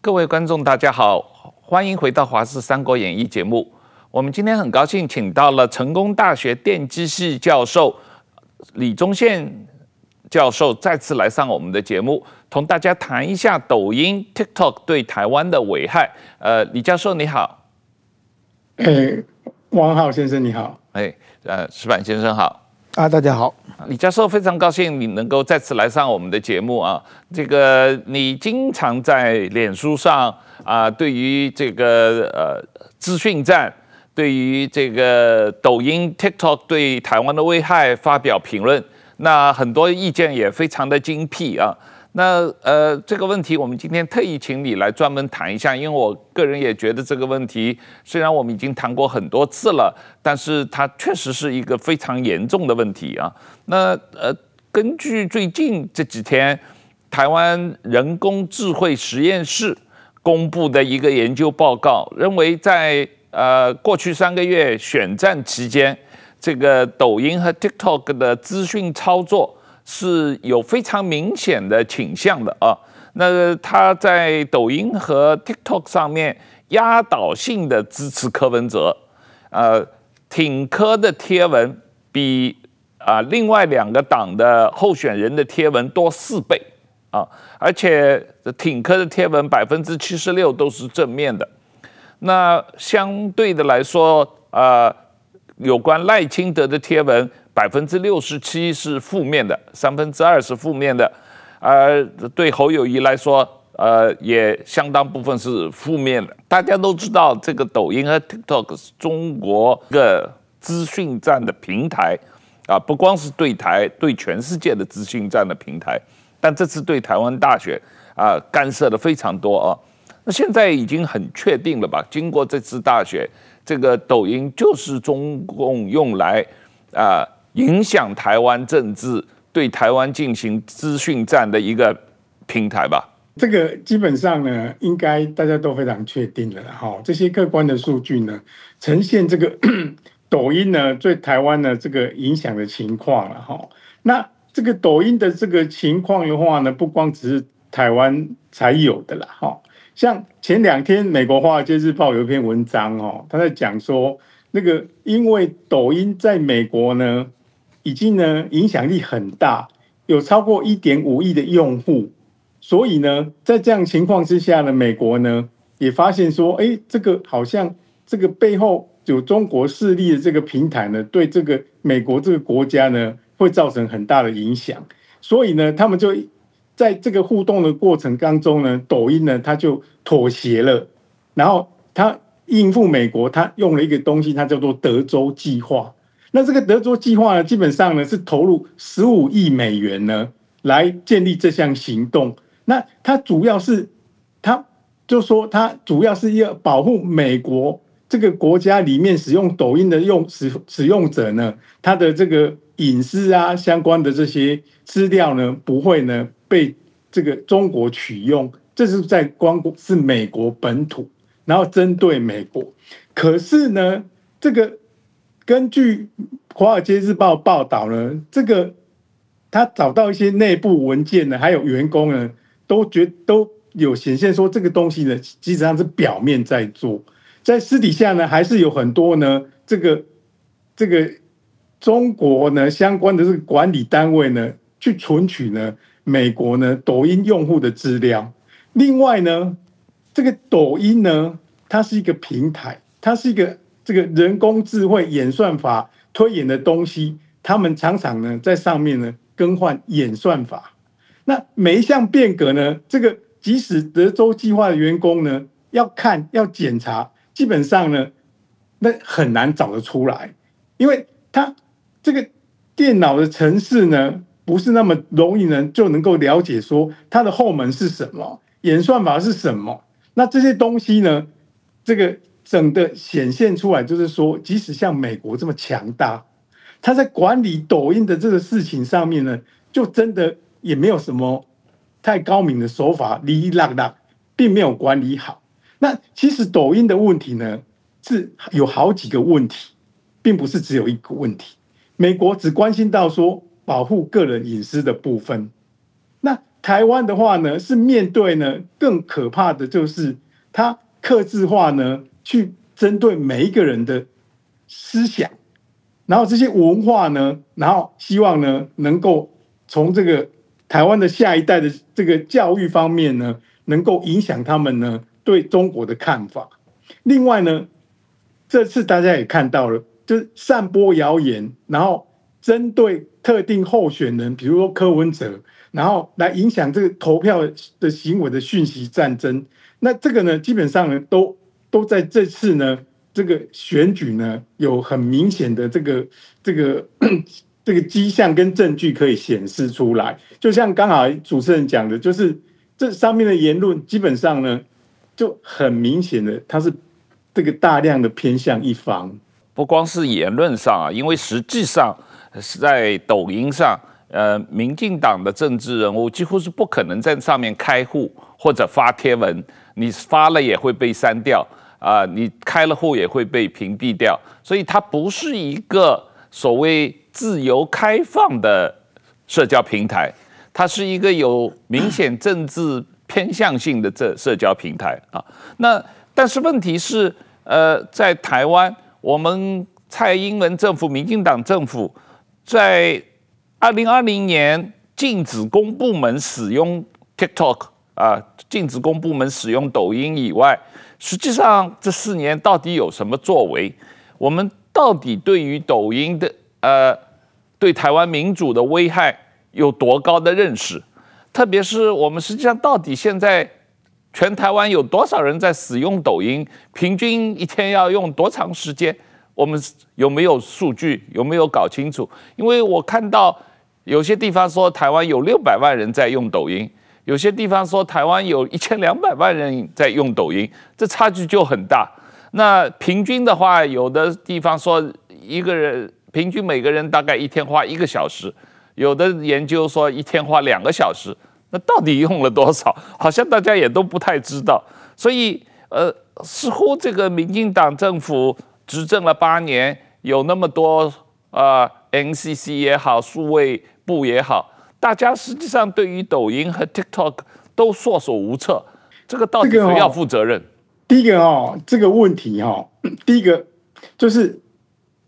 各位观众，大家好，欢迎回到《华视三国演义》节目。我们今天很高兴请到了成功大学电机系教授李宗宪教授再次来上我们的节目，同大家谈一下抖音 TikTok 对台湾的危害。呃，李教授你好。哎，汪浩先生你好。哎，呃，石板先生好。啊，大家好，李教授非常高兴你能够再次来上我们的节目啊。这个你经常在脸书上啊，对于这个呃资讯站，对于这个抖音 TikTok 对台湾的危害发表评论，那很多意见也非常的精辟啊。那呃，这个问题我们今天特意请你来专门谈一下，因为我个人也觉得这个问题虽然我们已经谈过很多次了，但是它确实是一个非常严重的问题啊。那呃，根据最近这几天台湾人工智慧实验室公布的一个研究报告，认为在呃过去三个月选战期间，这个抖音和 TikTok 的资讯操作。是有非常明显的倾向的啊，那他在抖音和 TikTok 上面压倒性的支持柯文哲，呃，挺柯的贴文比啊另外两个党的候选人的贴文多四倍啊，而且挺柯的贴文百分之七十六都是正面的，那相对的来说，呃，有关赖清德的贴文。百分之六十七是负面的，三分之二是负面的，而对侯友宜来说，呃，也相当部分是负面的。大家都知道，这个抖音和 TikTok 是中国一个资讯站的平台，啊，不光是对台，对全世界的资讯站的平台。但这次对台湾大选啊，干涉的非常多啊。那现在已经很确定了吧？经过这次大选，这个抖音就是中共用来啊。影响台湾政治，对台湾进行资讯战的一个平台吧。这个基本上呢，应该大家都非常确定了哈。这些客观的数据呢，呈现这个 抖音呢对台湾的这个影响的情况了哈。那这个抖音的这个情况的话呢，不光只是台湾才有的了哈。像前两天美国华尔街日报有一篇文章哦，他在讲说，那个因为抖音在美国呢。已经呢影响力很大，有超过一点五亿的用户，所以呢，在这样情况之下呢，美国呢也发现说，哎，这个好像这个背后有中国势力的这个平台呢，对这个美国这个国家呢会造成很大的影响，所以呢，他们就在这个互动的过程当中呢，抖音呢他就妥协了，然后他应付美国，他用了一个东西，它叫做德州计划。那这个德州计划呢，基本上呢是投入十五亿美元呢，来建立这项行动。那它主要是，它就说它主要是要保护美国这个国家里面使用抖音的用使使用者呢，他的这个隐私啊相关的这些资料呢，不会呢被这个中国取用。这是在光是美国本土，然后针对美国。可是呢，这个。根据《华尔街日报》报道呢，这个他找到一些内部文件呢，还有员工呢，都觉都有显现说，这个东西呢，基本上是表面在做，在私底下呢，还是有很多呢，这个这个中国呢相关的这个管理单位呢，去存取呢美国呢抖音用户的资料。另外呢，这个抖音呢，它是一个平台，它是一个。这个人工智慧演算法推演的东西，他们常常呢在上面呢更换演算法。那每一项变革呢，这个即使德州计划的员工呢要看要检查，基本上呢那很难找得出来，因为它这个电脑的程式呢不是那么容易呢就能够了解说它的后门是什么，演算法是什么。那这些东西呢，这个。整的显现出来，就是说，即使像美国这么强大，他在管理抖音的这个事情上面呢，就真的也没有什么太高明的手法，哩哩啦啦，并没有管理好。那其实抖音的问题呢，是有好几个问题，并不是只有一个问题。美国只关心到说保护个人隐私的部分，那台湾的话呢，是面对呢更可怕的就是它客制化呢，去针对每一个人的思想，然后这些文化呢，然后希望呢能够从这个台湾的下一代的这个教育方面呢，能够影响他们呢对中国的看法。另外呢，这次大家也看到了，就是散播谣言，然后针对特定候选人，比如说柯文哲，然后来影响这个投票的行为的讯息战争。那这个呢，基本上呢，都都在这次呢这个选举呢，有很明显的这个这个 这个迹象跟证据可以显示出来。就像刚好主持人讲的，就是这上面的言论，基本上呢，就很明显的，它是。这个大量的偏向一方，不光是言论上啊，因为实际上是在抖音上，呃，民进党的政治人物几乎是不可能在上面开户或者发贴文，你发了也会被删掉啊，你开了户也会被屏蔽掉，所以它不是一个所谓自由开放的社交平台，它是一个有明显政治偏向性的这社交平台啊。那但是问题是。呃，在台湾，我们蔡英文政府、民进党政府在二零二零年禁止公部门使用 TikTok 啊，禁止公部门使用抖音以外，实际上这四年到底有什么作为？我们到底对于抖音的呃，对台湾民主的危害有多高的认识？特别是我们实际上到底现在。全台湾有多少人在使用抖音？平均一天要用多长时间？我们有没有数据？有没有搞清楚？因为我看到有些地方说台湾有六百万人在用抖音，有些地方说台湾有一千两百万人在用抖音，这差距就很大。那平均的话，有的地方说一个人平均每个人大概一天花一个小时，有的研究说一天花两个小时。那到底用了多少？好像大家也都不太知道。所以，呃，似乎这个民进党政府执政了八年，有那么多啊、呃、，NCC 也好，数位部也好，大家实际上对于抖音和 TikTok 都束手无策。这个到底谁要负责任？第一个哦，这个问题哈、哦，第一个就是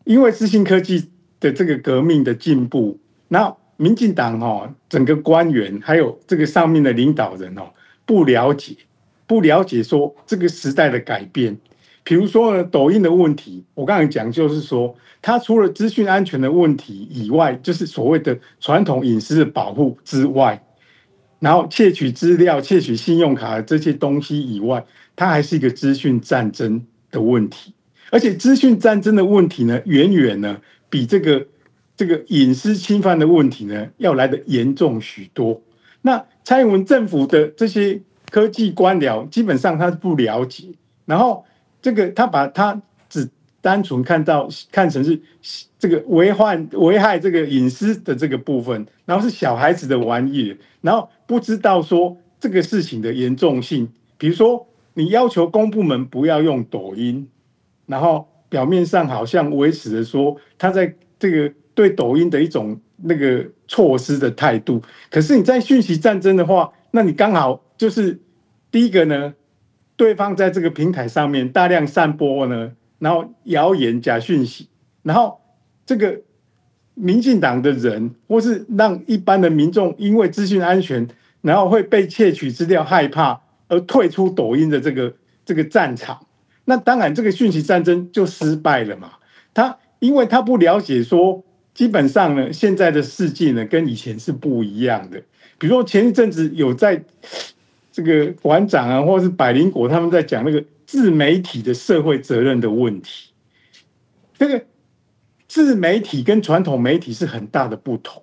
因为资讯科技的这个革命的进步，然后。民进党哈，整个官员还有这个上面的领导人哦，不了解，不了解说这个时代的改变。比如说呢，抖音的问题，我刚才讲就是说，它除了资讯安全的问题以外，就是所谓的传统隐私的保护之外，然后窃取资料、窃取信用卡的这些东西以外，它还是一个资讯战争的问题。而且资讯战争的问题呢，远远呢比这个。这个隐私侵犯的问题呢，要来得严重许多。那蔡英文政府的这些科技官僚，基本上他是不了解。然后这个他把他只单纯看到看成是这个危害危害这个隐私的这个部分，然后是小孩子的玩意，然后不知道说这个事情的严重性。比如说，你要求公部门不要用抖音，然后表面上好像维持着说他在这个。对抖音的一种那个措施的态度，可是你在讯息战争的话，那你刚好就是第一个呢，对方在这个平台上面大量散播呢，然后谣言假讯息，然后这个民进党的人或是让一般的民众因为资讯安全，然后会被窃取资料害怕而退出抖音的这个这个战场，那当然这个讯息战争就失败了嘛。他因为他不了解说。基本上呢，现在的世界呢，跟以前是不一样的。比如说前一阵子有在这个馆长啊，或者是百灵果他们在讲那个自媒体的社会责任的问题。这个自媒体跟传统媒体是很大的不同。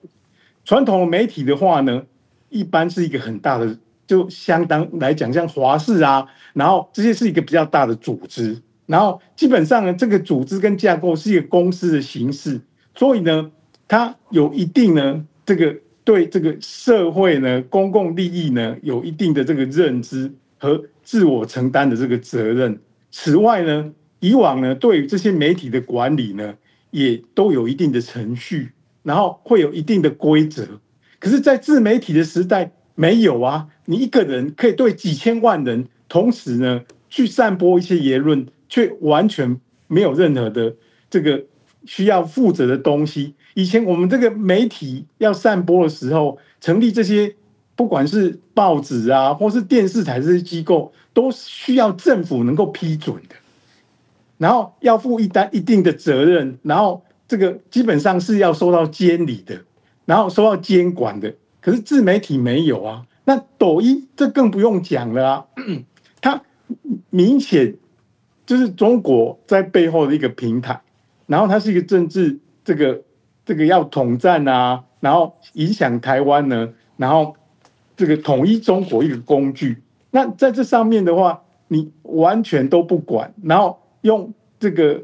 传统媒体的话呢，一般是一个很大的，就相当来讲，像华视啊，然后这些是一个比较大的组织，然后基本上呢，这个组织跟架构是一个公司的形式。所以呢，它有一定呢，这个对这个社会呢，公共利益呢，有一定的这个认知和自我承担的这个责任。此外呢，以往呢，对于这些媒体的管理呢，也都有一定的程序，然后会有一定的规则。可是，在自媒体的时代，没有啊，你一个人可以对几千万人同时呢去散播一些言论，却完全没有任何的这个需要负责的东西。以前我们这个媒体要散播的时候，成立这些不管是报纸啊，或是电视台这些机构，都需要政府能够批准的，然后要负一担一定的责任，然后这个基本上是要受到监理的，然后受到监管的。可是自媒体没有啊，那抖音这更不用讲了啊，它明显就是中国在背后的一个平台，然后它是一个政治这个。这个要统战啊，然后影响台湾呢，然后这个统一中国一个工具。那在这上面的话，你完全都不管，然后用这个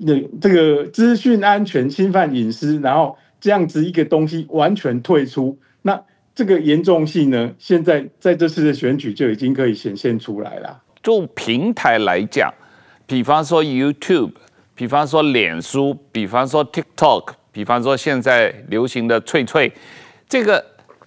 那这个资讯安全侵犯隐私，然后这样子一个东西完全退出，那这个严重性呢，现在在这次的选举就已经可以显现出来了。就平台来讲，比方说 YouTube。比方说脸书，比方说 TikTok，比方说现在流行的翠翠，这个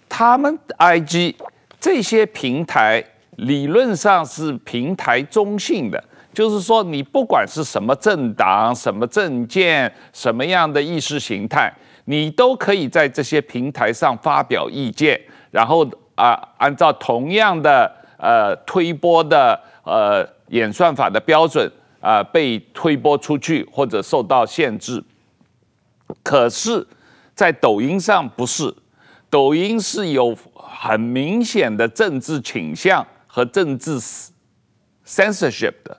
他们 IG 这些平台理论上是平台中性的，就是说你不管是什么政党、什么政见、什么样的意识形态，你都可以在这些平台上发表意见，然后啊，按照同样的呃推波的呃演算法的标准。啊、被推播出去或者受到限制，可是，在抖音上不是，抖音是有很明显的政治倾向和政治 censorship 的。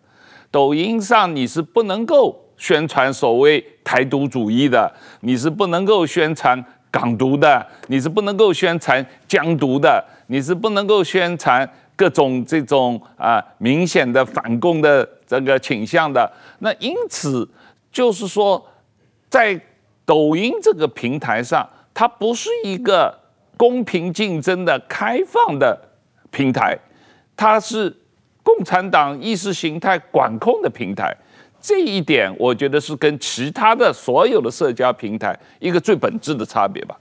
抖音上你是不能够宣传所谓台独主义的，你是不能够宣传港独的，你是不能够宣传疆独的，你是不能够宣传各种这种啊、明显的反共的。这个倾向的，那因此就是说，在抖音这个平台上，它不是一个公平竞争的开放的平台，它是共产党意识形态管控的平台。这一点，我觉得是跟其他的所有的社交平台一个最本质的差别吧。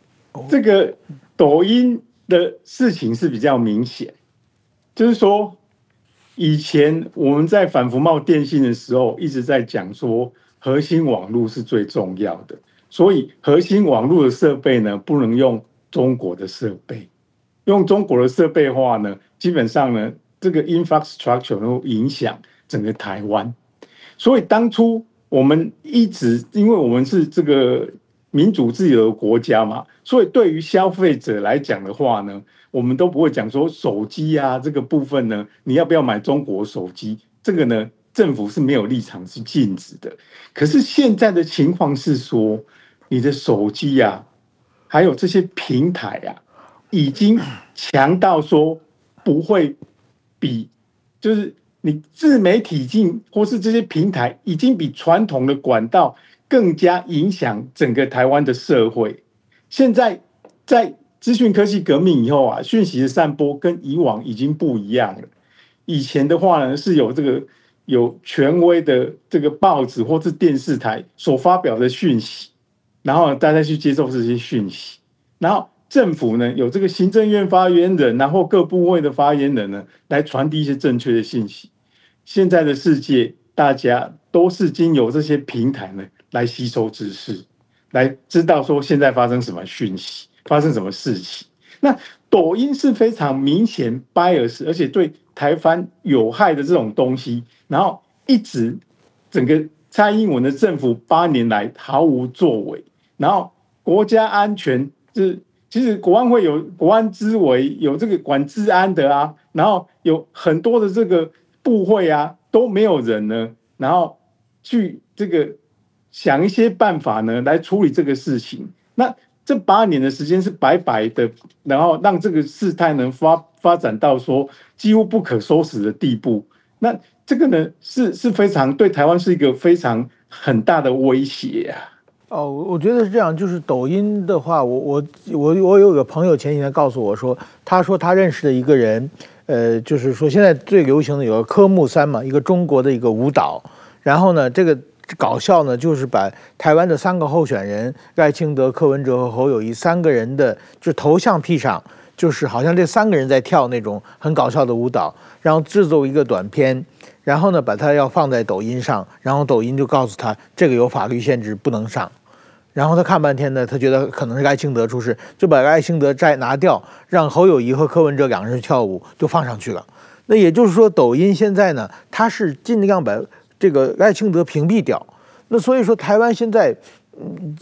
这个抖音的事情是比较明显，就是说。以前我们在反服贸电信的时候，一直在讲说核心网络是最重要的，所以核心网络的设备呢，不能用中国的设备，用中国的设备的话呢，基本上呢，这个 infrastructure 能够影响整个台湾。所以当初我们一直，因为我们是这个民主自由的国家嘛，所以对于消费者来讲的话呢。我们都不会讲说手机啊这个部分呢，你要不要买中国手机？这个呢，政府是没有立场是禁止的。可是现在的情况是说，你的手机呀，还有这些平台呀，已经强到说不会比，就是你自媒体进或是这些平台，已经比传统的管道更加影响整个台湾的社会。现在在。资讯科技革命以后啊，讯息的散播跟以往已经不一样了。以前的话呢，是有这个有权威的这个报纸或是电视台所发表的讯息，然后大家去接受这些讯息，然后政府呢有这个行政院发言人，然后各部会的发言人呢来传递一些正确的信息。现在的世界，大家都是经由这些平台呢来吸收知识，来知道说现在发生什么讯息。发生什么事情？那抖音是非常明显 bias，而且对台湾有害的这种东西，然后一直整个蔡英文的政府八年来毫无作为，然后国家安全就是其实国安会有国安之委，有这个管治安的啊，然后有很多的这个部会啊都没有人呢，然后去这个想一些办法呢来处理这个事情，那。这八年的时间是白白的，然后让这个事态能发发展到说几乎不可收拾的地步。那这个呢，是是非常对台湾是一个非常很大的威胁、啊。哦，我觉得是这样。就是抖音的话，我我我我有个朋友前几天告诉我说，他说他认识的一个人，呃，就是说现在最流行的有个科目三嘛，一个中国的一个舞蹈，然后呢，这个。搞笑呢，就是把台湾的三个候选人赖清德、柯文哲和侯友谊三个人的就头像 P 上，就是好像这三个人在跳那种很搞笑的舞蹈，然后制作一个短片，然后呢把它要放在抖音上，然后抖音就告诉他这个有法律限制不能上，然后他看半天呢，他觉得可能是赖清德出事，就把赖清德摘拿掉，让侯友谊和柯文哲两个人跳舞就放上去了。那也就是说，抖音现在呢，它是尽量把这个赖清德屏蔽掉。那所以说，台湾现在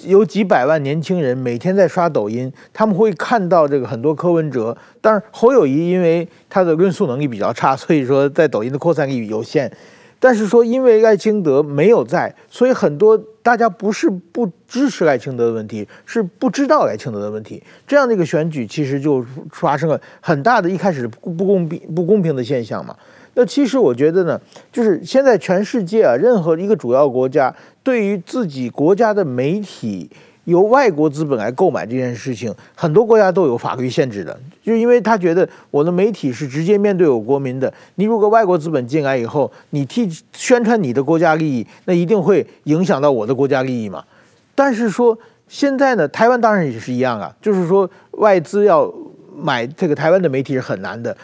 有几百万年轻人每天在刷抖音，他们会看到这个很多柯文哲。当然，侯友谊因为他的论述能力比较差，所以说在抖音的扩散力有限。但是说，因为赖清德没有在，所以很多大家不是不支持赖清德的问题，是不知道赖清德的问题。这样的一个选举，其实就发生了很大的一开始不不公平不公平的现象嘛。那其实我觉得呢，就是现在全世界啊，任何一个主要国家对于自己国家的媒体。由外国资本来购买这件事情，很多国家都有法律限制的，就因为他觉得我的媒体是直接面对我国民的。你如果外国资本进来以后，你替宣传你的国家利益，那一定会影响到我的国家利益嘛。但是说现在呢，台湾当然也是一样啊，就是说外资要买这个台湾的媒体是很难的。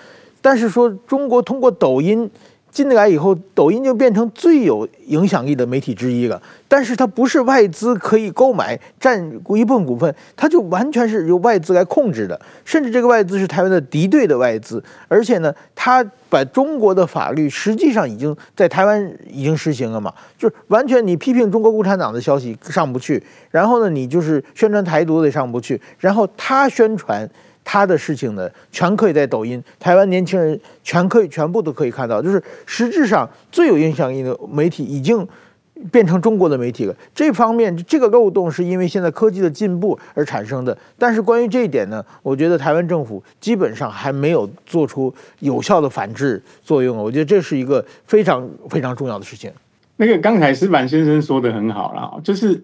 但是说中国通过抖音。进来以后，抖音就变成最有影响力的媒体之一了。但是它不是外资可以购买占一部分股份，它就完全是由外资来控制的。甚至这个外资是台湾的敌对的外资，而且呢，它把中国的法律实际上已经在台湾已经实行了嘛，就是完全你批评中国共产党的消息上不去，然后呢，你就是宣传台独的也上不去，然后他宣传。他的事情呢，全可以在抖音，台湾年轻人全可以全部都可以看到。就是实质上最有影响力的媒体已经变成中国的媒体了。这方面这个漏洞是因为现在科技的进步而产生的。但是关于这一点呢，我觉得台湾政府基本上还没有做出有效的反制作用。我觉得这是一个非常非常重要的事情。那个刚才石板先生说的很好了，就是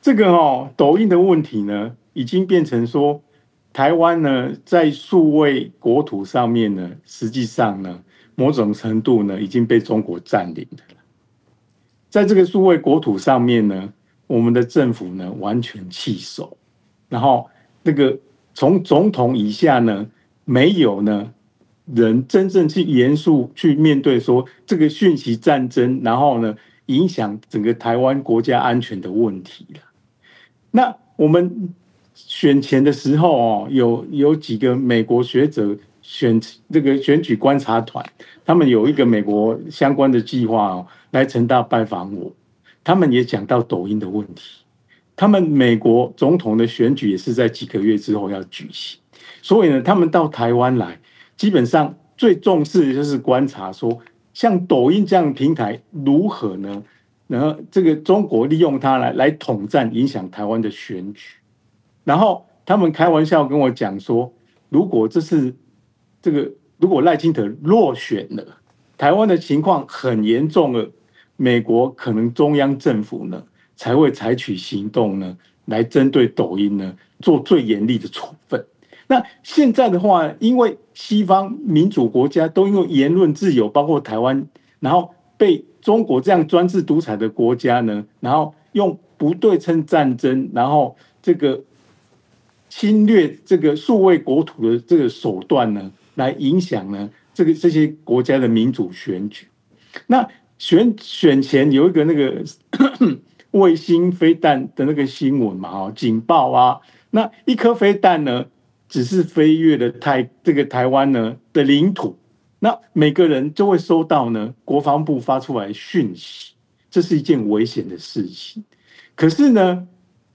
这个哦，抖音的问题呢，已经变成说。台湾呢，在数位国土上面呢，实际上呢，某种程度呢，已经被中国占领了。在这个数位国土上面呢，我们的政府呢，完全弃守，然后那个从总统以下呢，没有呢人真正去严肃去面对说这个讯息战争，然后呢，影响整个台湾国家安全的问题了。那我们。选前的时候哦，有有几个美国学者选这个选举观察团，他们有一个美国相关的计划哦，来成大拜访我。他们也讲到抖音的问题。他们美国总统的选举也是在几个月之后要举行，所以呢，他们到台湾来，基本上最重视的就是观察说，像抖音这样的平台如何呢？然后这个中国利用它来来统战，影响台湾的选举。然后他们开玩笑跟我讲说，如果这是这个，如果赖清德落选了，台湾的情况很严重了，美国可能中央政府呢才会采取行动呢，来针对抖音呢做最严厉的处分。那现在的话，因为西方民主国家都因为言论自由，包括台湾，然后被中国这样专制独裁的国家呢，然后用不对称战争，然后这个。侵略这个数位国土的这个手段呢，来影响呢这个这些国家的民主选举。那选选前有一个那个 卫星飞弹的那个新闻嘛，哦，警报啊，那一颗飞弹呢，只是飞越了台这个台湾呢的领土，那每个人就会收到呢国防部发出来讯息，这是一件危险的事情。可是呢，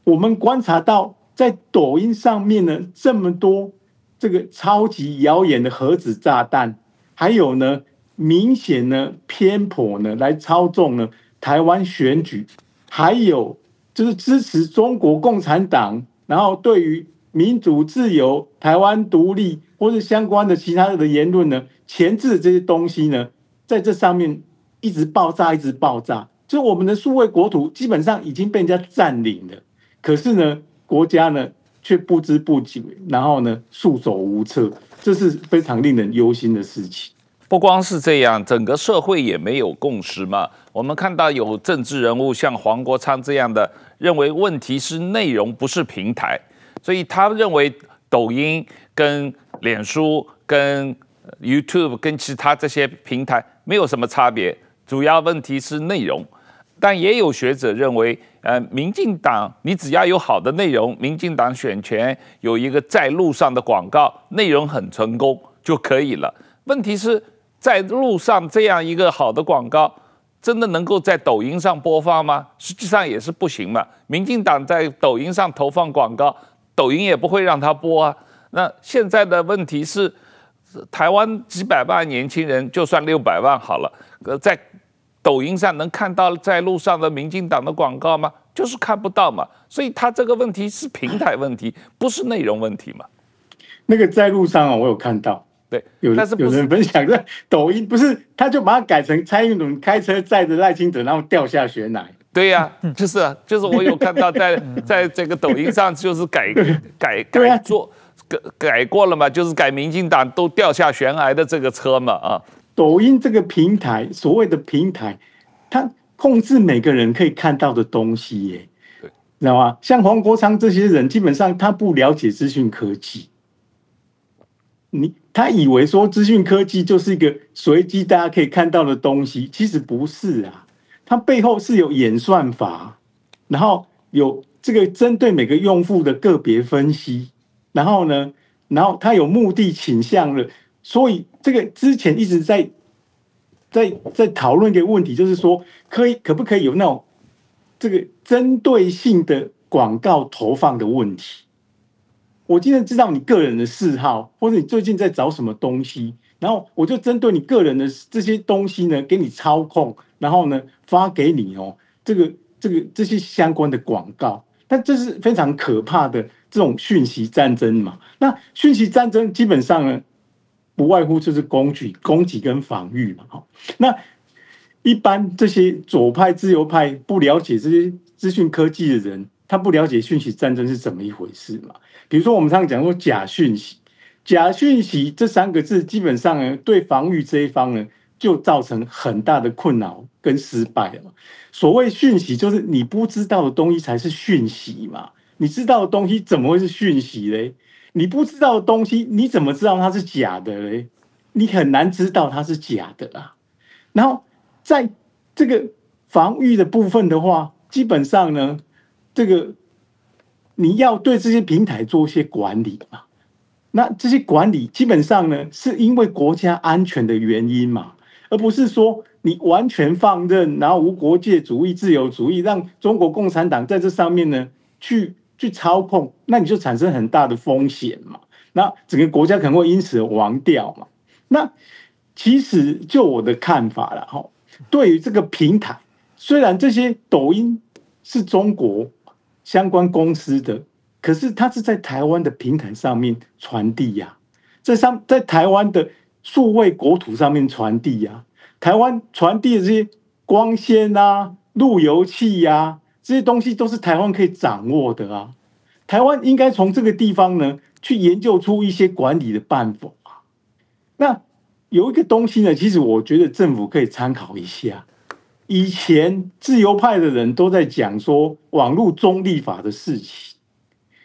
我们观察到。在抖音上面呢，这么多这个超级谣言的核子炸弹，还有呢，明显呢偏颇呢来操纵呢台湾选举，还有就是支持中国共产党，然后对于民主自由、台湾独立或者相关的其他的言论呢，前置这些东西呢，在这上面一直爆炸，一直爆炸，就我们的数位国土基本上已经被人家占领了，可是呢。国家呢，却不知不觉，然后呢，束手无策，这是非常令人忧心的事情。不光是这样，整个社会也没有共识嘛。我们看到有政治人物像黄国昌这样的，认为问题是内容，不是平台，所以他认为抖音跟脸书跟 YouTube 跟其他这些平台没有什么差别，主要问题是内容。但也有学者认为，呃，民进党你只要有好的内容，民进党选前有一个在路上的广告，内容很成功就可以了。问题是在路上这样一个好的广告，真的能够在抖音上播放吗？实际上也是不行嘛。民进党在抖音上投放广告，抖音也不会让他播啊。那现在的问题是，台湾几百万年轻人，就算六百万好了，呃，在抖音上能看到在路上的民进党的广告吗？就是看不到嘛。所以他这个问题是平台问题，不是内容问题嘛。那个在路上啊，我有看到。对，有但是有人分享在抖音，不是他就把它改成蔡英文开车载着赖清德，然后掉下悬崖。对呀、啊，就是啊，就是我有看到在 在这个抖音上，就是改改改做改改过了嘛，就是改民进党都掉下悬崖的这个车嘛啊。抖音这个平台，所谓的平台，它控制每个人可以看到的东西耶，对，知道吗？像黄国昌这些人，基本上他不了解资讯科技。你他以为说资讯科技就是一个随机大家可以看到的东西，其实不是啊，它背后是有演算法，然后有这个针对每个用户的个别分析，然后呢，然后它有目的倾向了，所以这个之前一直在在在讨论一个问题，就是说可以可不可以有那种这个针对性的广告投放的问题。我今天知道你个人的嗜好，或者你最近在找什么东西，然后我就针对你个人的这些东西呢，给你操控，然后呢发给你哦，这个这个这些相关的广告，但这是非常可怕的这种讯息战争嘛。那讯息战争基本上呢，不外乎就是攻击、攻击跟防御嘛。好，那一般这些左派、自由派不了解这些资讯科技的人，他不了解讯息战争是怎么一回事嘛。比如说，我们常常讲说假讯息，假讯息这三个字，基本上呢，对防御这一方呢，就造成很大的困扰跟失败了。所谓讯息，就是你不知道的东西才是讯息嘛。你知道的东西怎么会是讯息嘞？你不知道的东西，你怎么知道它是假的嘞？你很难知道它是假的啊。然后在这个防御的部分的话，基本上呢，这个。你要对这些平台做一些管理嘛？那这些管理基本上呢，是因为国家安全的原因嘛，而不是说你完全放任，然后无国界主义、自由主义，让中国共产党在这上面呢去去操控，那你就产生很大的风险嘛。那整个国家可能会因此亡掉嘛。那其实就我的看法了哈，对于这个平台，虽然这些抖音是中国。相关公司的，可是它是在台湾的平台上面传递呀，在上在台湾的数位国土上面传递呀，台湾传递的这些光纤啊、路由器呀、啊，这些东西都是台湾可以掌握的啊。台湾应该从这个地方呢，去研究出一些管理的办法。那有一个东西呢，其实我觉得政府可以参考一下。以前自由派的人都在讲说网络中立法的事情，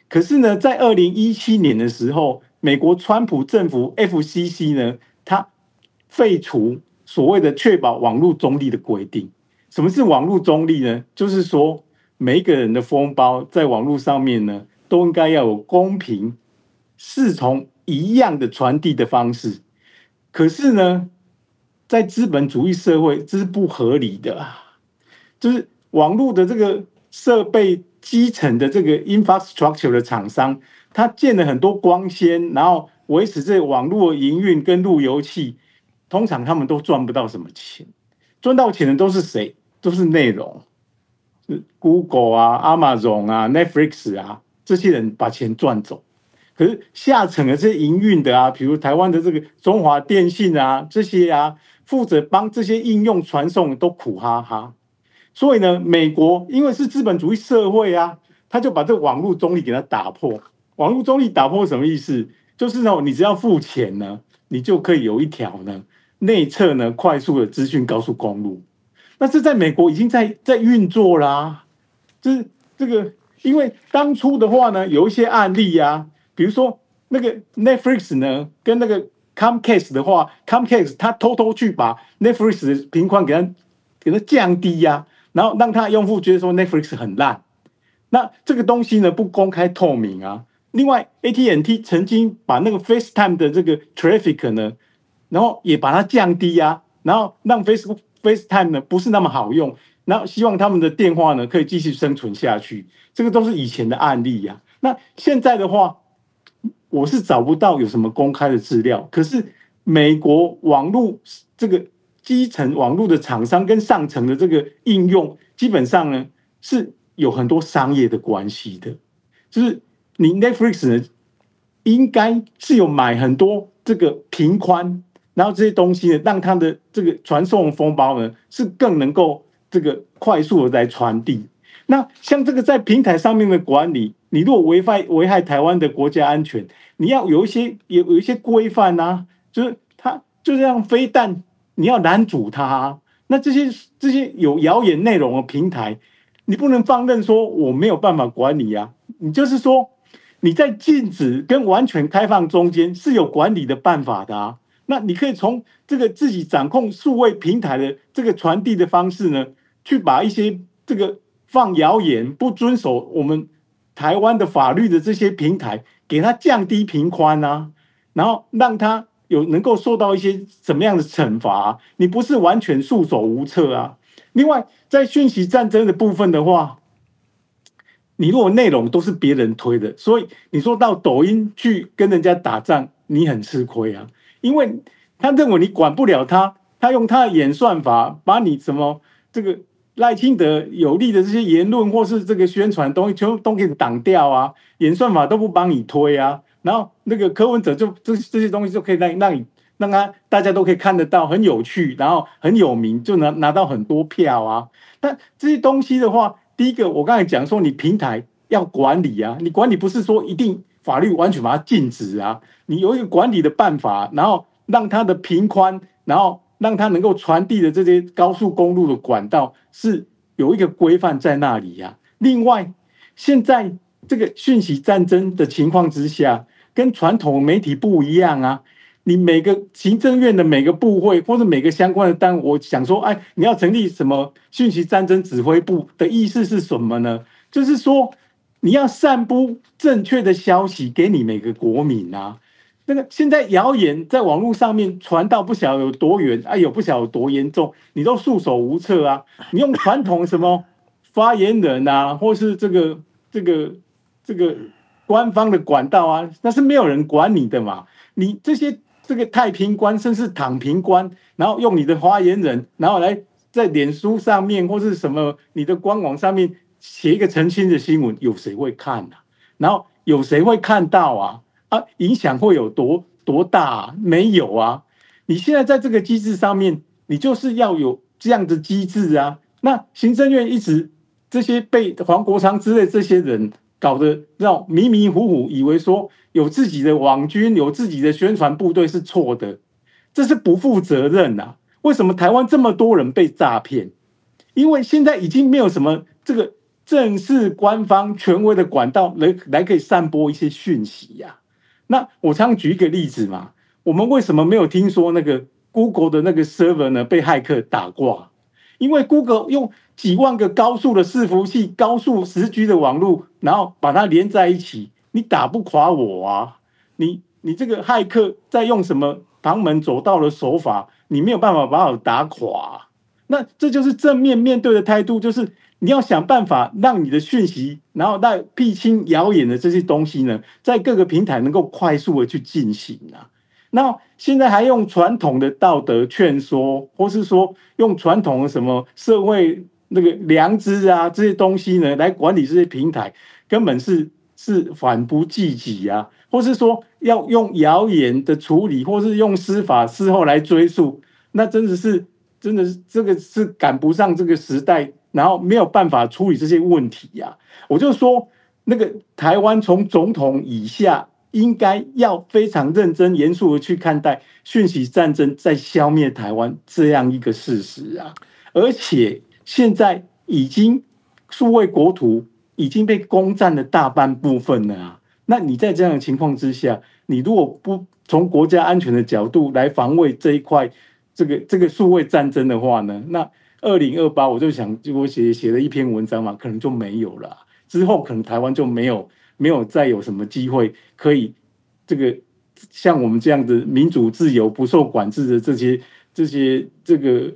可是呢，在二零一七年的时候，美国川普政府 FCC 呢，他废除所谓的确保网络中立的规定。什么是网络中立呢？就是说每一个人的封包在网络上面呢，都应该要有公平、是从一样的传递的方式。可是呢，在资本主义社会，这是不合理的啊！就是网络的这个设备基层的这个 infrastructure 的厂商，他建了很多光纤，然后维持这网络营运跟路由器，通常他们都赚不到什么钱，赚到钱的都是谁？都是内容，Google 啊、Amazon 啊、Netflix 啊，这些人把钱赚走。可是下层的这些营运的啊，比如台湾的这个中华电信啊，这些啊。负责帮这些应用传送都苦哈哈，所以呢，美国因为是资本主义社会啊，他就把这个网络中立给它打破。网络中立打破什么意思？就是呢，你只要付钱呢，你就可以有一条呢内侧呢快速的资讯高速公路。那是在美国已经在在运作啦、啊，就是这个，因为当初的话呢，有一些案例啊，比如说那个 Netflix 呢，跟那个 Comcast 的话，Comcast 他偷偷去把 Netflix 的频宽给它给它降低呀、啊，然后让他用户觉得说 Netflix 很烂。那这个东西呢，不公开透明啊。另外，AT&T 曾经把那个 FaceTime 的这个 traffic 呢，然后也把它降低呀、然后让 Facebook FaceTime 呢不是那么好用，然后希望他们的电话呢可以继续生存下去。这个都是以前的案例呀、那现在的话，我是找不到有什么公开的资料。可是美国网络这个基层网络的厂商跟上层的这个应用，基本上呢是有很多商业的关系的。就是你 Netflix 呢，应该是有买很多这个频宽，然后这些东西呢，让它的这个传送风包呢是更能够这个快速的来传递。那像这个在平台上面的管理，你如果违反危害台湾的国家安全，你要有一些有有一些规范呐，就是它就这样飞弹，你要拦阻它。那这些这些有谣言内容的平台，你不能放任说我没有办法管理啊。你就是说你在禁止跟完全开放中间是有管理的办法的啊。那你可以从这个自己掌控数位平台的这个传递的方式呢，去把一些这个。放谣言、不遵守我们台湾的法律的这些平台，给他降低频宽啊，然后让他有能够受到一些什么样的惩罚？你不是完全束手无策啊。另外，在讯息战争的部分的话，你如果内容都是别人推的，所以你说到抖音去跟人家打仗，你很吃亏啊，因为他认为你管不了他，他用他的演算法把你什么这个。赖清德有利的这些言论或是这个宣传东西，全部都给你挡掉啊！演算法都不帮你推啊，然后那个柯文哲就这这些东西就可以让让你让他大家都可以看得到，很有趣，然后很有名，就能拿到很多票啊。但这些东西的话，第一个我刚才讲说，你平台要管理啊，你管理不是说一定法律完全把它禁止啊，你有一个管理的办法，然后让它的平宽，然后。让它能够传递的这些高速公路的管道是有一个规范在那里呀。另外，现在这个讯息战争的情况之下，跟传统媒体不一样啊。你每个行政院的每个部会或者每个相关的单位，我想说，哎，你要成立什么讯息战争指挥部的意思是什么呢？就是说你要散布正确的消息给你每个国民啊。那个现在谣言在网络上面传到不晓得有多远，哎呦不晓得有多严重，你都束手无策啊！你用传统什么发言人啊，或是这个这个这个官方的管道啊，那是没有人管你的嘛。你这些这个太平官，甚至躺平官，然后用你的发言人，然后来在脸书上面或是什么你的官网上面写一个澄清的新闻，有谁会看啊？然后有谁会看到啊？啊，影响会有多多大啊？没有啊！你现在在这个机制上面，你就是要有这样的机制啊。那行政院一直这些被黄国昌之类这些人搞得让迷迷糊糊，以为说有自己的网军、有自己的宣传部队是错的，这是不负责任啊！为什么台湾这么多人被诈骗？因为现在已经没有什么这个正式官方权威的管道来来可以散播一些讯息呀。那我常举一个例子嘛，我们为什么没有听说那个 Google 的那个 server 呢被骇客打挂？因为 Google 用几万个高速的伺服器、高速十 G 的网络，然后把它连在一起，你打不垮我啊！你你这个骇客在用什么旁门左道的手法？你没有办法把我打垮。那这就是正面面对的态度，就是。你要想办法让你的讯息，然后在辟清谣言的这些东西呢，在各个平台能够快速的去进行啊。那现在还用传统的道德劝说，或是说用传统的什么社会那个良知啊这些东西呢，来管理这些平台，根本是是反不济己啊。或是说要用谣言的处理，或是用司法事后来追溯，那真的是真的是这个是赶不上这个时代。然后没有办法处理这些问题呀、我就说那个台湾从总统以下，应该要非常认真严肃的去看待讯息战争在消灭台湾这样一个事实啊！而且现在已经数位国土已经被攻占了大半部分了啊！那你在这样的情况之下，你如果不从国家安全的角度来防卫这一块这个这个数位战争的话呢，那二零二八我就想，就我写写了一篇文章嘛，可能就没有了。之后可能台湾就没有没有再有什么机会可以这个像我们这样的民主自由不受管制的这些这些这个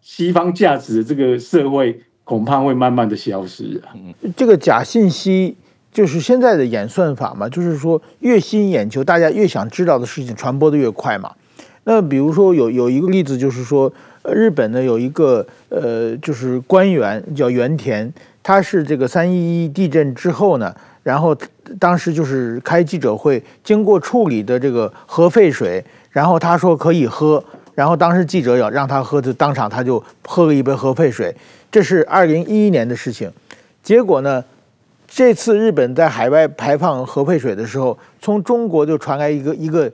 西方价值的这个社会，恐怕会慢慢的消失啊。这个假信息就是现在的演算法嘛，就是说越吸引眼球，大家越想知道的事情传播的越快嘛。那比如说有有一个例子，就是说。日本呢有一个呃，就是官员叫原田，他是这个三一一地震之后呢，然后当时就是开记者会，经过处理的这个核废水，然后他说可以喝，然后当时记者要让他喝，就当场他就喝了一杯核废水，这是二零一一年的事情。结果呢，这次日本在海外排放核废水的时候，从中国就传来一个一个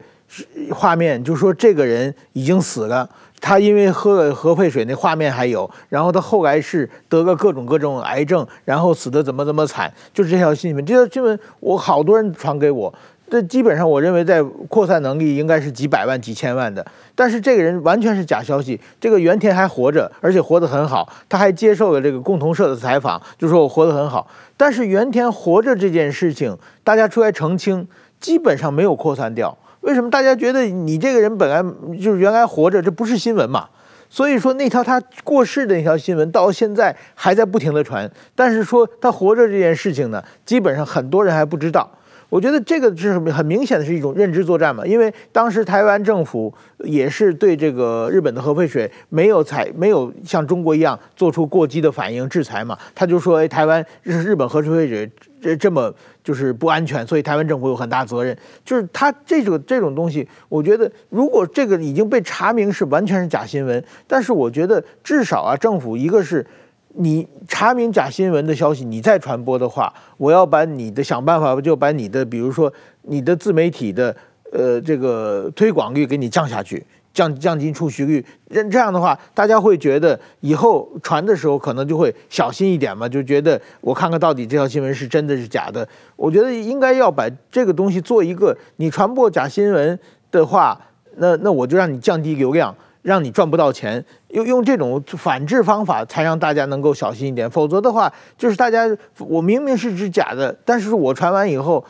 画面，就说这个人已经死了。他因为喝了核废水，那画面还有，然后他后来是得了各种各种癌症，然后死的怎么怎么惨，就是这条新闻。这条新闻我好多人传给我，这基本上我认为在扩散能力应该是几百万、几千万的。但是这个人完全是假消息。这个原田还活着，而且活得很好，他还接受了这个共同社的采访，就说我活得很好。但是原田活着这件事情，大家出来澄清，基本上没有扩散掉。为什么大家觉得你这个人本来就是原来活着，这不是新闻嘛？所以说那条他过世的那条新闻到现在还在不停的传，但是说他活着这件事情呢，基本上很多人还不知道。我觉得这个是很明显的是一种认知作战嘛，因为当时台湾政府也是对这个日本的核废水没有采没有像中国一样做出过激的反应制裁嘛，他就说哎，台湾日日本核废水这这么就是不安全，所以台湾政府有很大责任。就是他这种这种东西，我觉得如果这个已经被查明是完全是假新闻，但是我觉得至少啊，政府一个是。你查明假新闻的消息，你再传播的话，我要把你的想办法，就把你的，比如说你的自媒体的，呃，这个推广率给你降下去，降降低触及率。这这样的话，大家会觉得以后传的时候可能就会小心一点嘛，就觉得我看看到底这条新闻是真的是假的。我觉得应该要把这个东西做一个，你传播假新闻的话，那那我就让你降低流量。让你赚不到钱，用用这种反制方法，才让大家能够小心一点。否则的话，就是大家我明明是只假的，但是我传完以后，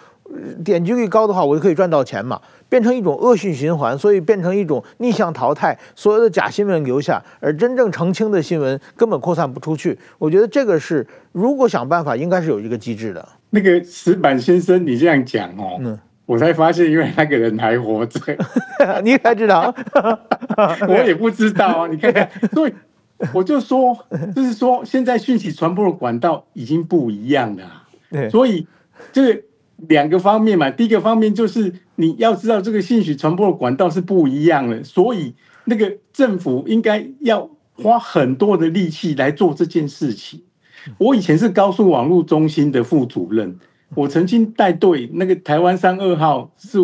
点击率高的话，我就可以赚到钱嘛，变成一种恶性循环，所以变成一种逆向淘汰。所有的假新闻留下，而真正澄清的新闻根本扩散不出去。我觉得这个是，如果想办法，应该是有一个机制的。那个石板先生，你这样讲哦。嗯我才发现，因为那个人还活着，你才知道，我也不知道啊。你看看，所以我就说，就是说，现在讯息传播的管道已经不一样了。所以这个两个方面嘛，第一个方面就是你要知道，这个信息传播的管道是不一样的，所以那个政府应该要花很多的力气来做这件事情。我以前是高速网络中心的副主任。我曾经带队，那个台湾山二号是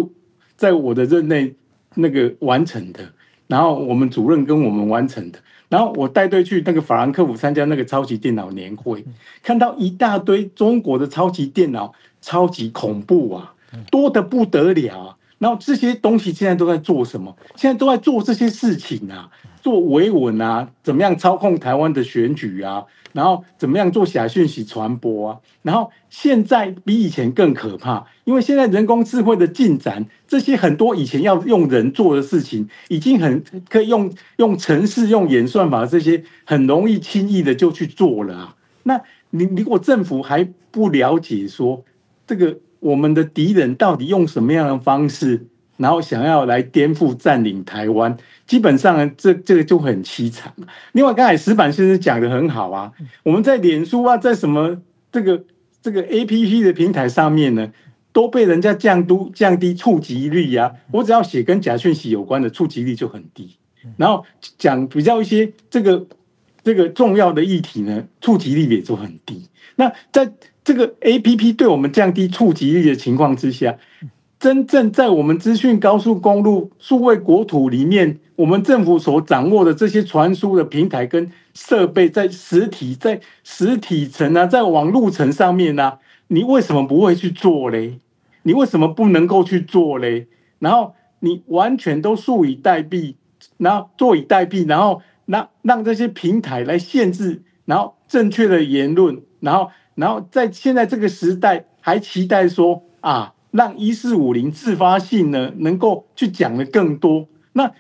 在我的任内那个完成的，然后我们主任跟我们完成的，然后我带队去那个法兰克福参加那个超级电脑年会，看到一大堆中国的超级电脑，超级恐怖啊，多得不得了啊！然后这些东西现在都在做什么？现在都在做这些事情啊，做维稳啊，怎么样操控台湾的选举啊？然后怎么样做假讯息传播啊？然后现在比以前更可怕，因为现在人工智慧的进展，这些很多以前要用人做的事情，已经很可以用用程式、用演算法这些很容易轻易的就去做了啊。那你如果政府还不了解说这个我们的敌人到底用什么样的方式？然后想要来颠覆占领台湾，基本上，这这个就很凄惨。另外，刚才石板先生讲得很好啊，我们在脸书啊，在什么这个这个 APP 的平台上面呢，都被人家降都降低触及率啊。我只要写跟假讯息有关的，触及率就很低。然后讲比较一些这个这个重要的议题呢，触及率也就很低。那在这个 APP 对我们降低触及率的情况之下，真正在我们资讯高速公路数位国土里面，我们政府所掌握的这些传输的平台跟设备，在实体在实体层啊，在网路层上面啊，你为什么不会去做嘞？你为什么不能够去做嘞？然后你完全都坐以待毙，然后坐以待毙，然后让让这些平台来限制，然后正确的言论，然后然后在现在这个时代还期待说啊，让一四五零自发性呢能够去讲的更多。那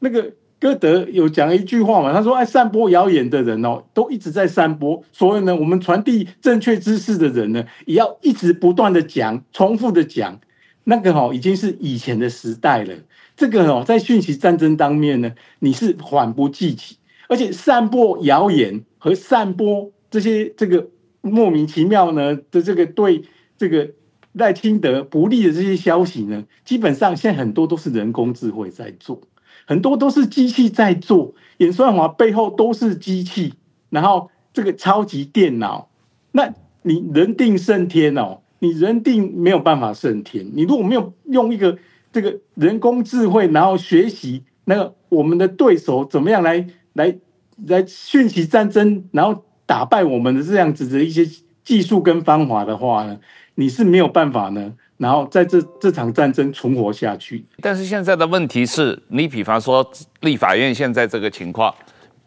那个歌德有讲一句话嘛，他说：“哎，散播谣言的人哦，都一直在散播，所以呢，我们传递正确知识的人呢，也要一直不断的讲，重复的讲。”那个哦已经是以前的时代了。这个哦，在讯息战争当面呢，你是缓不济急，而且散播谣言和散播这些这个莫名其妙呢的这个对这个赖清德不利的这些消息呢，基本上现在很多都是人工智慧在做，很多都是机器在做，演算法背后都是机器，然后这个超级电脑，那你人定胜天哦。你人定没有办法胜天。你如果没有用一个这个人工智慧，然后学习那个我们的对手怎么样来来来讯息战争，然后打败我们的这样子的一些技术跟方法的话呢，你是没有办法呢，然后在这这场战争存活下去。但是现在的问题是你比方说立法院现在这个情况，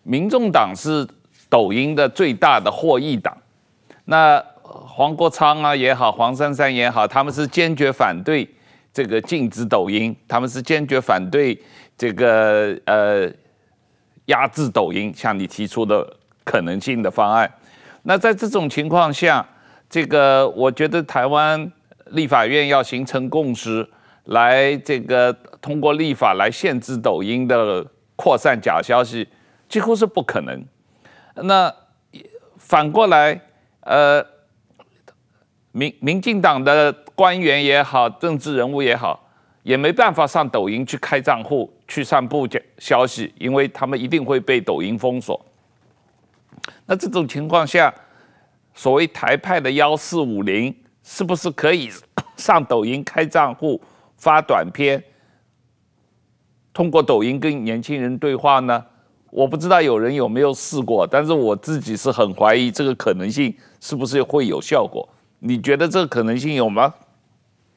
民众党是抖音的最大的获益党，那。黄国昌啊也好，黄珊珊也好，他们是坚决反对这个禁止抖音，他们是坚决反对这个呃压制抖音，像你提出的可能性的方案。那在这种情况下，这个我觉得台湾立法院要形成共识，来这个通过立法来限制抖音的扩散假消息，几乎是不可能。那反过来，呃。民民进党的官员也好，政治人物也好，也没办法上抖音去开账户去散布假消息，因为他们一定会被抖音封锁。那这种情况下，所谓台派的幺四五零是不是可以上抖音开账户发短片，通过抖音跟年轻人对话呢？我不知道有人有没有试过，但是我自己是很怀疑这个可能性是不是会有效果。你觉得这个可能性有吗？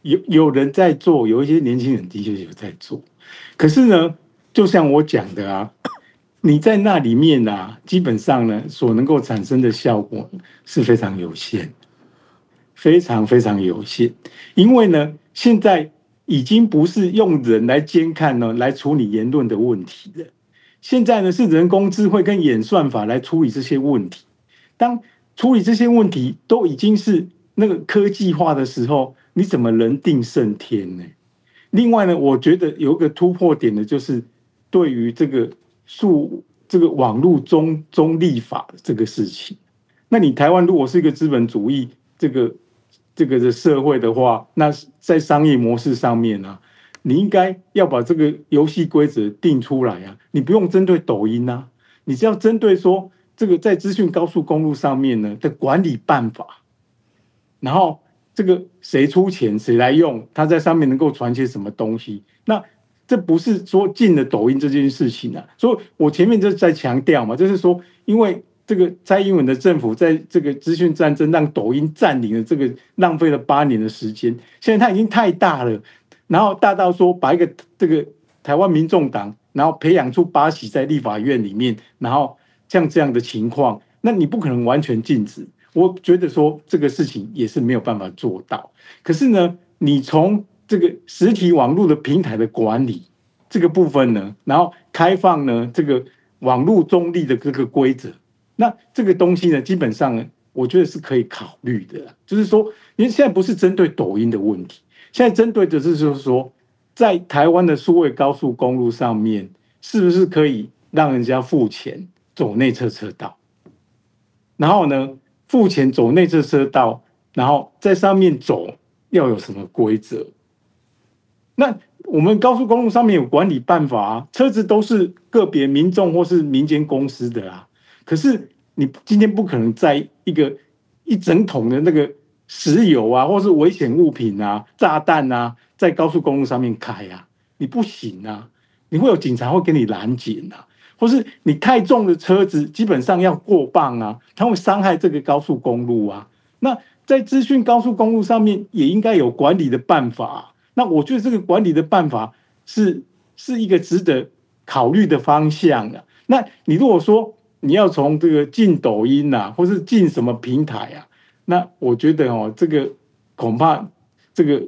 有有人在做，有一些年轻人的确有在做。可是呢，就像我讲的啊，你在那里面啊，基本上呢，所能够产生的效果是非常有限，非常非常有限。因为呢，现在已经不是用人来监看呢，来处理言论的问题了。现在呢，是人工智慧跟演算法来处理这些问题。当处理这些问题都已经是。那个科技化的时候，你怎么人定胜天呢？另外呢，我觉得有一个突破点的，就是对于这个数这个网络中中立法的这个事情。那你台湾如果是一个资本主义这个这个的社会的话，那在商业模式上面呢、你应该要把这个游戏规则定出来啊。你不用针对抖音啊，你只要针对说这个在资讯高速公路上面呢的管理办法。然后这个谁出钱谁来用，他在上面能够传些什么东西？那这不是说禁了抖音这件事情啊。所以我前面就在强调嘛，就是说，因为这个蔡英文的政府在这个资讯战争让抖音占领了这个浪费了八年的时间，现在它已经太大了，然后大到说把一个这个台湾民众党，然后培养出八席在立法院里面，然后像这样的情况，那你不可能完全禁止。我觉得说这个事情也是没有办法做到。可是呢，你从这个实体网络的平台的管理这个部分呢，然后开放呢这个网络中立的这个规则，那这个东西呢，基本上，我觉得是可以考虑的。就是说，因为现在不是针对抖音的问题，现在针对的是就是说，在台湾的数位高速公路上面，是不是可以让人家付钱走内侧车道？然后呢，付钱走内侧车道，然后在上面走要有什么规则？那我们高速公路上面有管理办法啊，车子都是个别民众或是民间公司的啊。可是你今天不可能在一个一整桶的那个石油啊，或是危险物品啊、炸弹啊，在高速公路上面开啊，你不行啊，你会有警察会给你拦截啊。或是你太重的车子，基本上要过磅啊，它会伤害这个高速公路啊。那在资讯高速公路上面也应该有管理的办法。那我觉得这个管理的办法是是一个值得考虑的方向啊。那你如果说你要从这个进抖音呐、啊，或是进什么平台啊，那我觉得哦，这个恐怕这个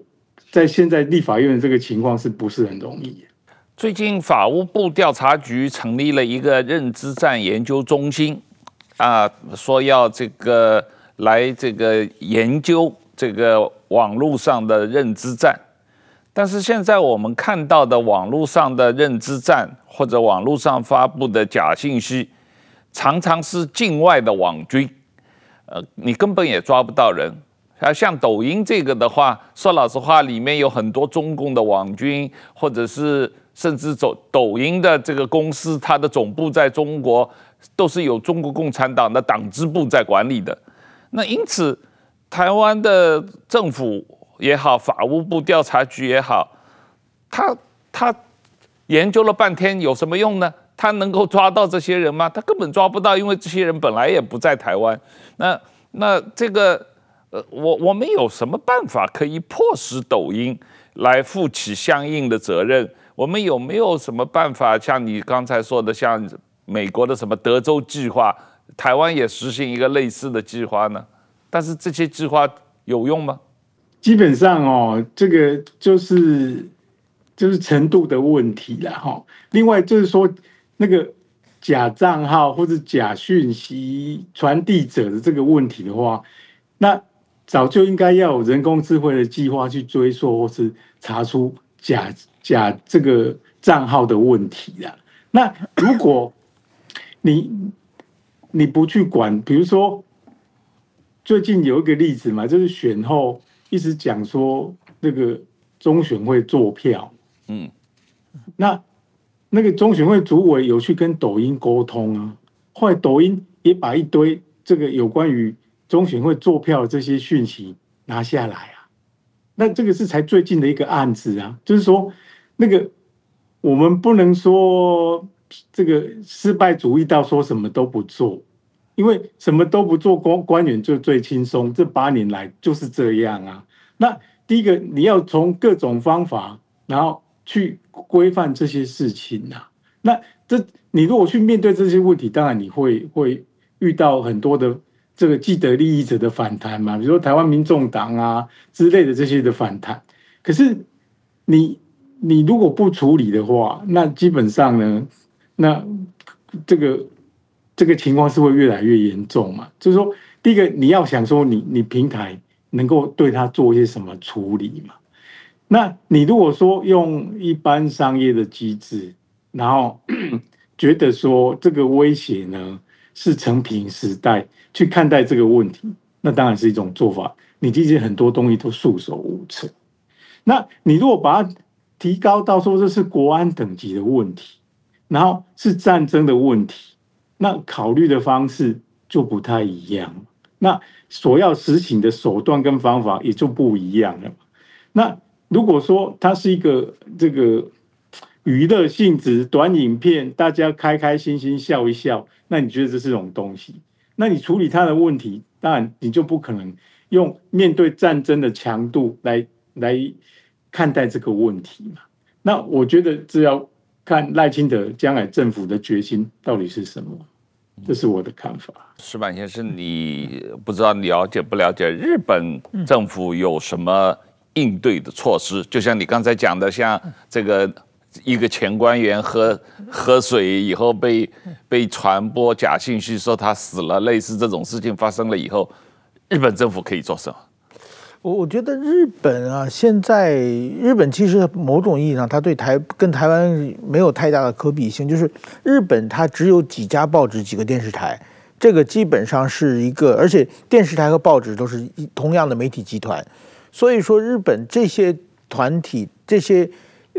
在现在立法院的这个情况是不是很容易？最近法务部调查局成立了一个认知战研究中心，啊，说要这个。来这个研究这个网络上的认知战，但是现在我们看到的网络上的认知战或者网络上发布的假信息，常常是境外的网军，呃，你根本也抓不到人。啊，像抖音这个的话，说老实话，里面有很多中共的网军，或者是甚至走抖音的这个公司，它的总部在中国，都是由中国共产党的党支部在管理的。那因此，台湾的政府也好，法务部调查局也好，他他研究了半天有什么用呢？他能够抓到这些人吗？他根本抓不到，因为这些人本来也不在台湾。那那这个呃，我我们有什么办法可以迫使抖音来负起相应的责任？我们有没有什么办法，像你刚才说的，像美国的什么德州计划？台湾也实行一个类似的计划呢，但是这些计划有用吗？基本上哦，这个就是就是程度的问题了哈。另外就是说，那个假账号或者假讯息传递者的这个问题的话，那早就应该要有人工智慧的计划去追溯或是查出假假这个账号的问题了。那如果你你不去管，比如说最近有一个例子嘛，就是选后一直讲说那个中选会作票，嗯，那那个中选会主委有去跟抖音沟通啊，后来抖音也把一堆这个有关于中选会作票的这些讯息拿下来啊，那这个是才最近的一个案子啊，就是说那个我们不能说。这个失败主义到说什么都不做，因为什么都不做，官官员就最轻松。这八年来就是这样啊。那第一个，你要从各种方法，然后去规范这些事情啊。那这你如果去面对这些问题，当然你会会遇到很多的这个既得利益者的反弹嘛，比如说台湾民众党啊之类的这些的反弹。可是你你如果不处理的话，那基本上呢？那这个这个情况是会越来越严重嘛？就是说，第一个你要想说你，你平台能够对它做一些什么处理嘛？那你如果说用一般商业的机制，然后 觉得说这个威胁呢是成平时代去看待这个问题，那当然是一种做法。你其实很多东西都束手无策。那你如果把它提高到说这是国安等级的问题。然后是战争的问题，那考虑的方式就不太一样，那所要实行的手段跟方法也就不一样了。那如果说它是一个这个娱乐性质短影片，大家开开心心笑一笑，那你觉得这是种东西？那你处理它的问题，当然你就不可能用面对战争的强度来来看待这个问题嘛。那我觉得只要。看赖清德将来政府的决心到底是什么？这是我的看法。石板先生，你不知道了解不了解日本政府有什么应对的措施？就像你刚才讲的，像这个一个前官员喝喝水以后被被传播假信息说他死了，类似这种事情发生了以后，日本政府可以做什么？我我觉得日本啊，现在日本其实某种意义上，它对台跟台湾没有太大的可比性。就是日本它只有几家报纸、几个电视台，这个基本上是一个，而且电视台和报纸都是一同样的媒体集团。所以说，日本这些团体这些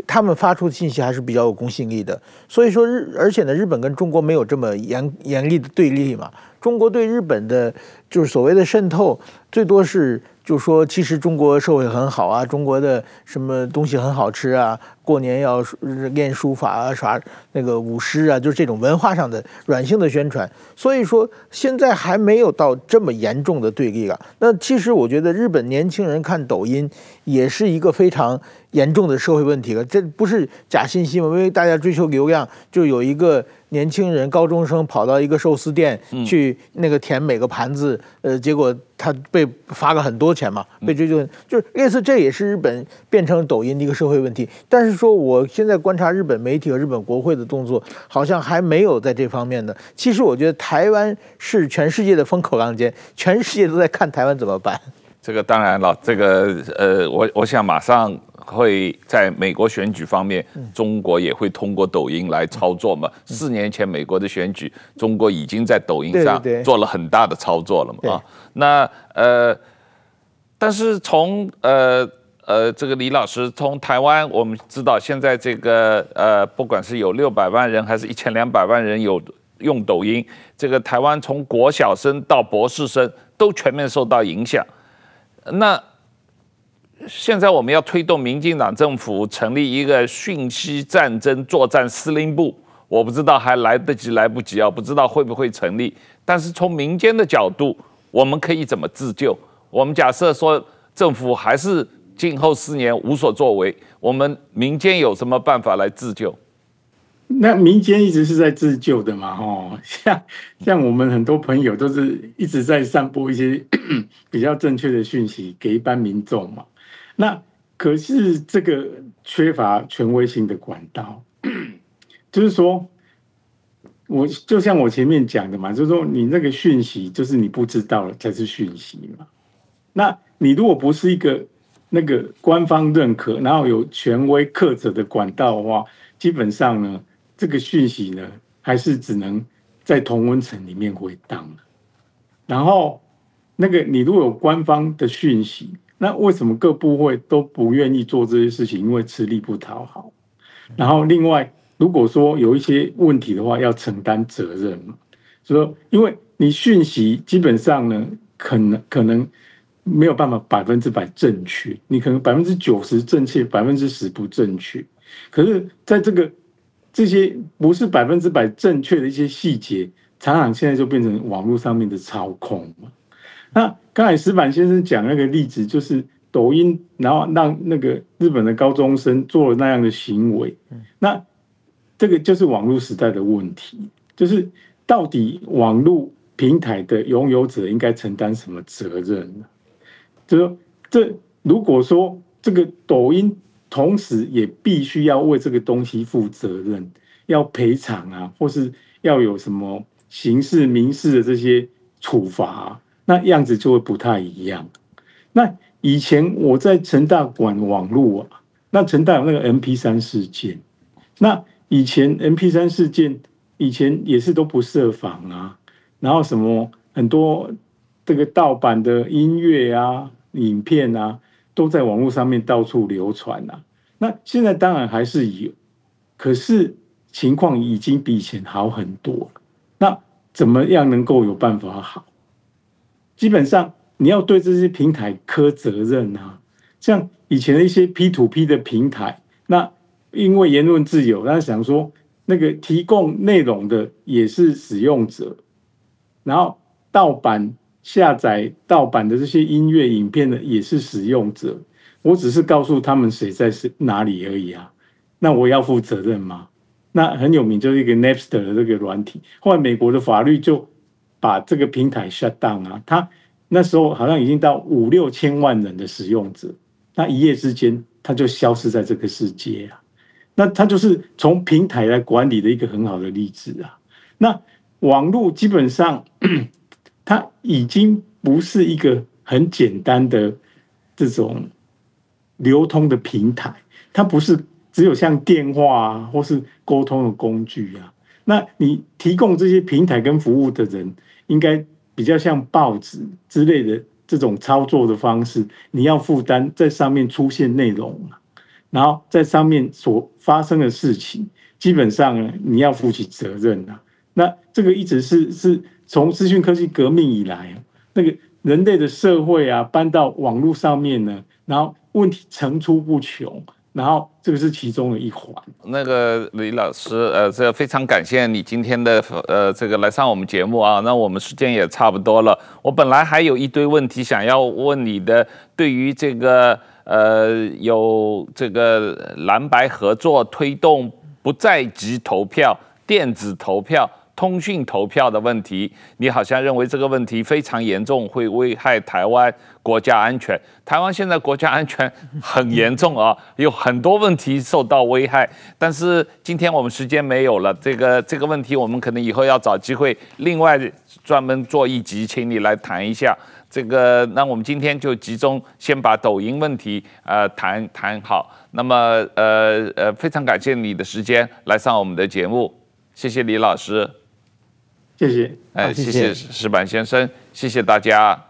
他们发出的信息还是比较有公信力的。所以说日，而且呢，日本跟中国没有这么严严厉的对立嘛。中国对日本的，就是所谓的渗透，最多是。就说其实中国社会很好啊，中国的什么东西很好吃啊，过年要练书法啊，耍那个舞狮啊，就是这种文化上的软性的宣传。所以说现在还没有到这么严重的对立啊。那其实我觉得日本年轻人看抖音也是一个非常严重的社会问题了。这不是假信息吗？因为大家追求流量，就有一个。年轻人、高中生跑到一个寿司店去，那个填每个盘子，呃，结果他被罚了很多钱嘛，被追究，就是类似，这也是日本变成抖音的一个社会问题。但是说，我现在观察日本媒体和日本国会的动作，好像还没有在这方面的。其实我觉得台湾是全世界的风口浪尖，全世界都在看台湾怎么办。这个当然了，这个呃，我我想马上。会在美国选举方面，中国也会通过抖音来操作嘛？四年前美国的选举，中国已经在抖音上做了很大的操作了嘛？啊，那呃，但是从呃呃这个李老师从台湾，我们知道现在这个呃，不管是有六百万人还是一千两百万人有用抖音，这个台湾从国小生到博士生都全面受到影响，那。现在我们要推动民进党政府成立一个讯息战争作战司令部，我不知道还来得及来不及啊，不知道会不会成立。但是从民间的角度，我们可以怎么自救？我们假设说政府还是今后四年无所作为，我们民间有什么办法来自救？那民间一直是在自救的嘛，哦，像像我们很多朋友都是一直在散播一些 比较正确的讯息给一般民众嘛。那可是这个缺乏权威性的管道，就是说，我就像我前面讲的嘛，就是说你那个讯息就是你不知道了才是讯息嘛。那你如果不是一个那个官方认可，然后有权威课责的管道的话，基本上呢，这个讯息呢还是只能在同温层里面回荡。然后那个你如果有官方的讯息。那为什么各部会都不愿意做这些事情？因为吃力不讨好。然后另外，如果说有一些问题的话，要承担责任嘛。所以，因为你讯息基本上呢，可能可能没有办法百分之百正确，你可能百分之九十正确，百分之十不正确。可是，在这个这些不是百分之百正确的一些细节，常常现在就变成网络上面的操控嘛。那刚才石板先生讲那个例子，就是抖音，然后让那个日本的高中生做了那样的行为，那这个就是网络时代的问题，就是到底网络平台的拥有者应该承担什么责任呢？就是说，这如果说这个抖音同时也必须要为这个东西负责任，要赔偿啊，或是要有什么刑事、民事的这些处罚啊。那样子就会不太一样。那以前我在成大管网络啊，那成大有那个 MP3 事件，那以前 MP3 事件以前也是都不设防啊，然后什么很多这个盗版的音乐啊、影片啊，都在网络上面到处流传啊。那现在当然还是有，可是情况已经比以前好很多了。那怎么样能够有办法好？基本上你要对这些平台负责任啊，像以前的一些 P to P 的平台，那因为言论自由，他想说那个提供内容的也是使用者，然后盗版下载盗版的这些音乐影片的也是使用者，我只是告诉他们谁在是哪里而已啊，那我要负责任吗？那很有名就是一个 Napster 的这个软体，后来美国的法律就。把这个平台 shut down 啊，他那时候好像已经到五六千万人的使用者，那一夜之间他就消失在这个世界啊。那他就是从平台来管理的一个很好的例子啊。那网络基本上，它已经不是一个很简单的这种流通的平台，它不是只有像电话啊或是沟通的工具啊。那你提供这些平台跟服务的人，应该比较像报纸之类的这种操作的方式，你要负担在上面出现内容，然后在上面所发生的事情，基本上，你要负起责任啊。那这个一直是是从资讯科技革命以来，那个人类的社会啊，搬到网络上面呢，然后问题层出不穷，然后这个是其中的一环。那个李老师，呃，这非常感谢你今天的呃这个来上我们节目啊。那我们时间也差不多了，我本来还有一堆问题想要问你的，对于这个呃有这个蓝白合作推动不在籍投票、电子投票。通讯投票的问题，你好像认为这个问题非常严重，会危害台湾国家安全。台湾现在国家安全很严重啊，有很多问题受到危害。但是今天我们时间没有了，这个这个问题我们可能以后要找机会另外专门做一集，请你来谈一下这个。那我们今天就集中先把抖音问题呃谈谈好。那么呃呃，非常感谢你的时间来上我们的节目，谢谢李老师。谢谢，哎，谢谢石板先生，谢谢大家。